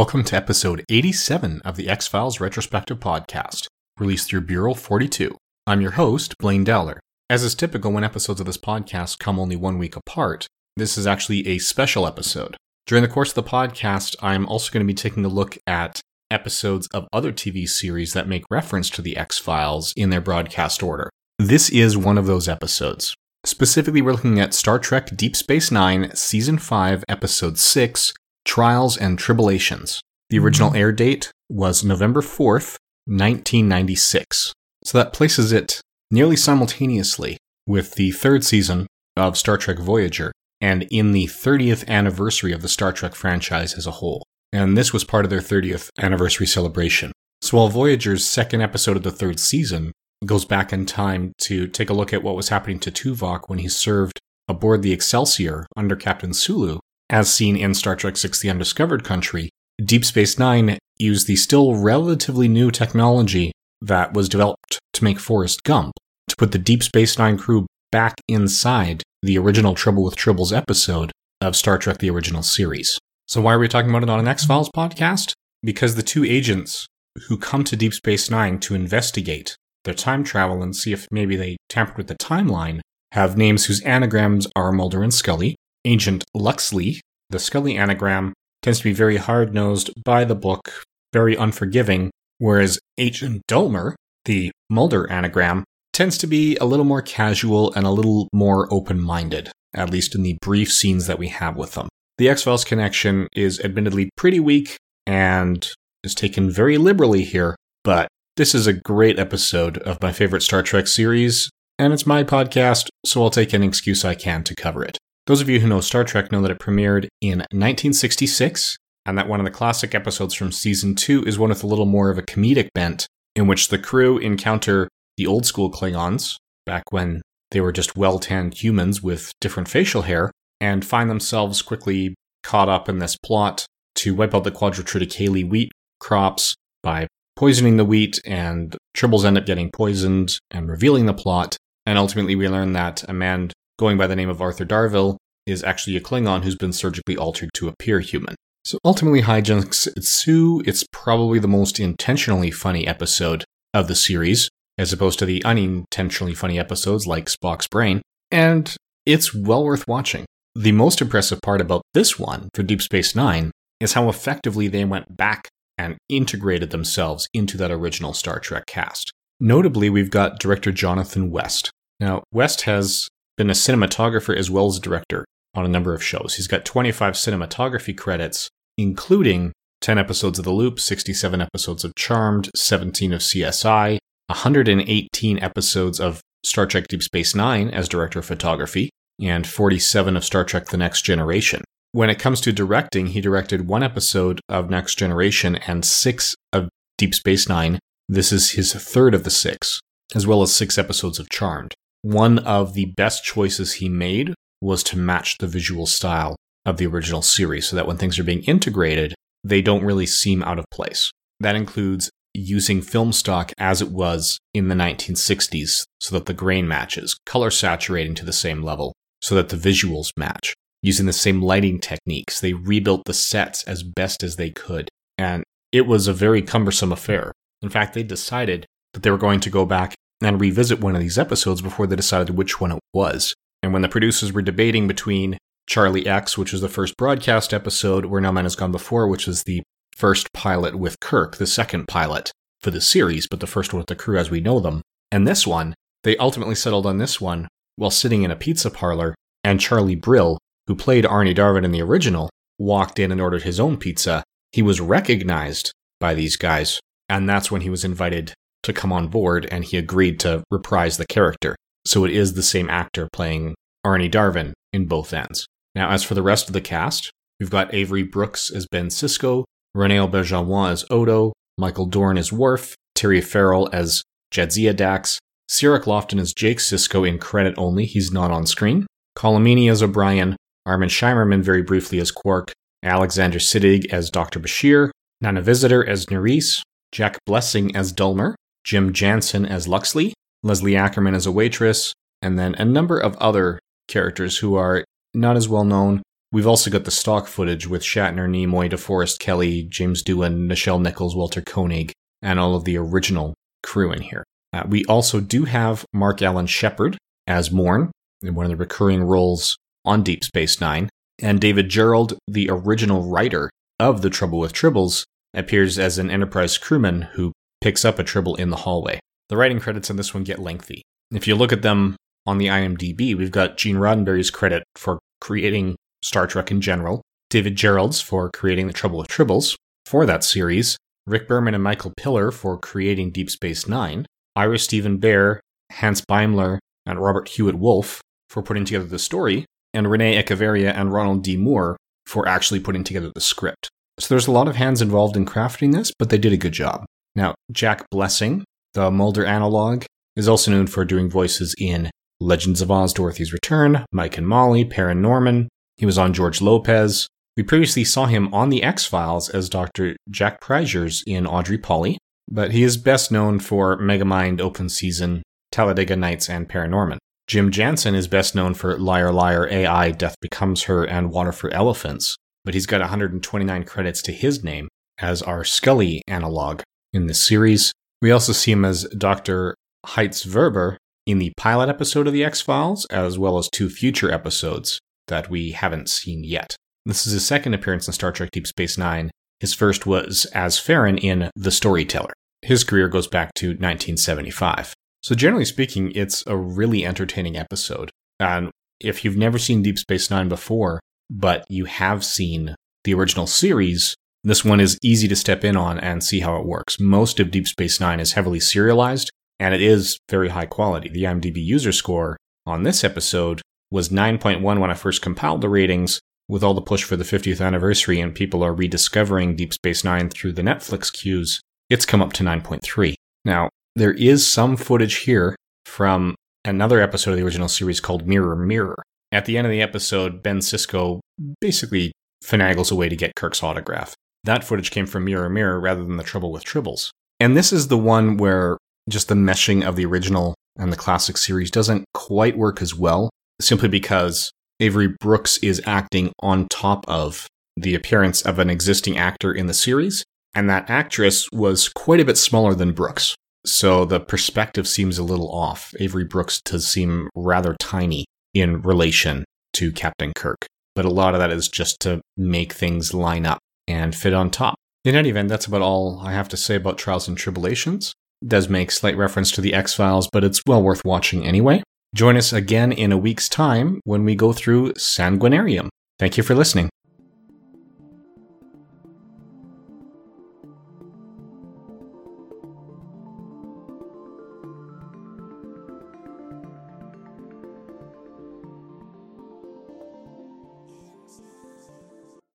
Welcome to episode 87 of the X Files Retrospective Podcast, released through Bureau 42. I'm your host, Blaine Dowler. As is typical when episodes of this podcast come only one week apart, this is actually a special episode. During the course of the podcast, I'm also going to be taking a look at episodes of other TV series that make reference to the X Files in their broadcast order. This is one of those episodes. Specifically, we're looking at Star Trek Deep Space Nine, Season 5, Episode 6, Trials and Tribulations. The original mm-hmm. air date was November 4th, 1996. So that places it nearly simultaneously with the third season of Star Trek Voyager and in the 30th anniversary of the Star Trek franchise as a whole. And this was part of their 30th anniversary celebration. So while Voyager's second episode of the third season goes back in time to take a look at what was happening to Tuvok when he served aboard the Excelsior under Captain Sulu, as seen in Star Trek VI The Undiscovered Country, Deep Space Nine used the still relatively new technology that was developed to make Forrest Gump to put the Deep Space Nine crew back inside the original Trouble with Tribbles episode of Star Trek The Original Series. So, why are we talking about it on an X Files podcast? Because the two agents who come to Deep Space Nine to investigate their time travel and see if maybe they tampered with the timeline have names whose anagrams are Mulder and Scully. Agent Luxley, the Scully anagram, tends to be very hard nosed by the book, very unforgiving, whereas ancient Dulmer, the Mulder anagram, tends to be a little more casual and a little more open minded, at least in the brief scenes that we have with them. The X Files connection is admittedly pretty weak and is taken very liberally here, but this is a great episode of my favorite Star Trek series, and it's my podcast, so I'll take any excuse I can to cover it. Those of you who know Star Trek know that it premiered in 1966, and that one of the classic episodes from season 2 is one with a little more of a comedic bent, in which the crew encounter the old school Klingons, back when they were just well tanned humans with different facial hair, and find themselves quickly caught up in this plot to wipe out the Quadrotriticale wheat crops by poisoning the wheat, and Tribbles end up getting poisoned and revealing the plot. And ultimately, we learn that a man going by the name of Arthur Darvill is actually a Klingon who's been surgically altered to appear human. So ultimately, Hijinks Sue, it's probably the most intentionally funny episode of the series, as opposed to the unintentionally funny episodes like Spock's Brain, and it's well worth watching. The most impressive part about this one for Deep Space Nine is how effectively they went back and integrated themselves into that original Star Trek cast. Notably, we've got director Jonathan West. Now, West has been a cinematographer as well as director on a number of shows. He's got 25 cinematography credits, including 10 episodes of The Loop, 67 episodes of Charmed, 17 of CSI, 118 episodes of Star Trek Deep Space Nine as director of photography, and 47 of Star Trek The Next Generation. When it comes to directing, he directed one episode of Next Generation and six of Deep Space Nine. This is his third of the six, as well as six episodes of Charmed. One of the best choices he made was to match the visual style of the original series so that when things are being integrated, they don't really seem out of place. That includes using film stock as it was in the 1960s so that the grain matches, color saturating to the same level so that the visuals match. Using the same lighting techniques, they rebuilt the sets as best as they could. And it was a very cumbersome affair. In fact, they decided that they were going to go back and revisit one of these episodes before they decided which one it was. And when the producers were debating between Charlie X, which was the first broadcast episode, Where No Man Has Gone Before, which was the first pilot with Kirk, the second pilot for the series, but the first one with the crew as we know them, and this one, they ultimately settled on this one while sitting in a pizza parlor, and Charlie Brill, who played Arnie Darvin in the original, walked in and ordered his own pizza. He was recognized by these guys, and that's when he was invited to come on board and he agreed to reprise the character. So it is the same actor playing Arnie Darvin in both ends. Now, as for the rest of the cast, we've got Avery Brooks as Ben Sisko, Rene Auberjonois as Odo, Michael Dorn as Worf, Terry Farrell as Jadzia Dax, Cirroc Lofton as Jake Sisko in credit only, he's not on screen, Colm Meaney as O'Brien, Armin Shimerman very briefly as Quark, Alexander Siddig as Dr. Bashir, Nana Visitor as Nerys, Jack Blessing as Dulmer, Jim Jansen as Luxley, Leslie Ackerman as a waitress, and then a number of other characters who are not as well known, We've also got the stock footage with Shatner, Nimoy, DeForest Kelley, James Doohan, Nichelle Nichols, Walter Koenig, and all of the original crew in here. Uh, we also do have Mark Allen Shepherd as Morn in one of the recurring roles on Deep Space Nine, and David Gerrold, the original writer of The Trouble with Tribbles, appears as an Enterprise crewman who picks up a Tribble in the hallway. The writing credits in this one get lengthy. If you look at them on the IMDb, we've got Gene Roddenberry's credit for creating Star Trek in general, David Gerrold's for creating The Trouble with Tribbles for that series, Rick Berman and Michael Piller for creating Deep Space Nine, Ira Stephen Behr, Hans Beimler, and Robert Hewitt Wolfe for putting together the story, and Renee Echevarria and Ronald D. Moore for actually putting together the script. So there's a lot of hands involved in crafting this, but they did a good job. Now, Jack Blessing, the Mulder analog, is also known for doing voices in Legends of Oz Dorothy's Return, Mike and Molly, Paranorman. He was on George Lopez. We previously saw him on The X Files as Dr. Jack Prizers in Audrey Pauley, but he is best known for Megamind Open Season, Talladega Nights, and Paranorman. Jim Jansen is best known for Liar Liar AI, Death Becomes Her, and Water for Elephants, but he's got 129 credits to his name as our Scully analog in this series. We also see him as Dr. Heitz Werber in the pilot episode of The X Files, as well as two future episodes that we haven't seen yet. This is his second appearance in Star Trek Deep Space Nine. His first was as Farron in The Storyteller. His career goes back to 1975. So, generally speaking, it's a really entertaining episode. And if you've never seen Deep Space Nine before, but you have seen the original series, this one is easy to step in on and see how it works. Most of Deep Space Nine is heavily serialized, and it is very high quality. The IMDb user score on this episode was 9.1 when I first compiled the ratings. With all the push for the 50th anniversary and people are rediscovering Deep Space Nine through the Netflix queues, it's come up to 9.3. Now, there is some footage here from another episode of the original series called Mirror Mirror. At the end of the episode, Ben Sisko basically finagles a way to get Kirk's autograph. That footage came from Mirror Mirror rather than The Trouble with Tribbles. And this is the one where just the meshing of the original and the classic series doesn't quite work as well, simply because Avery Brooks is acting on top of the appearance of an existing actor in the series, and that actress was quite a bit smaller than Brooks. So the perspective seems a little off. Avery Brooks does seem rather tiny in relation to Captain Kirk. But a lot of that is just to make things line up and fit on top. In any event, that's about all I have to say about Trials and Tribble-ations. It does make slight reference to the X Files, but it's well worth watching anyway. Join us again in a week's time when we go through Sanguinarium. Thank you for listening.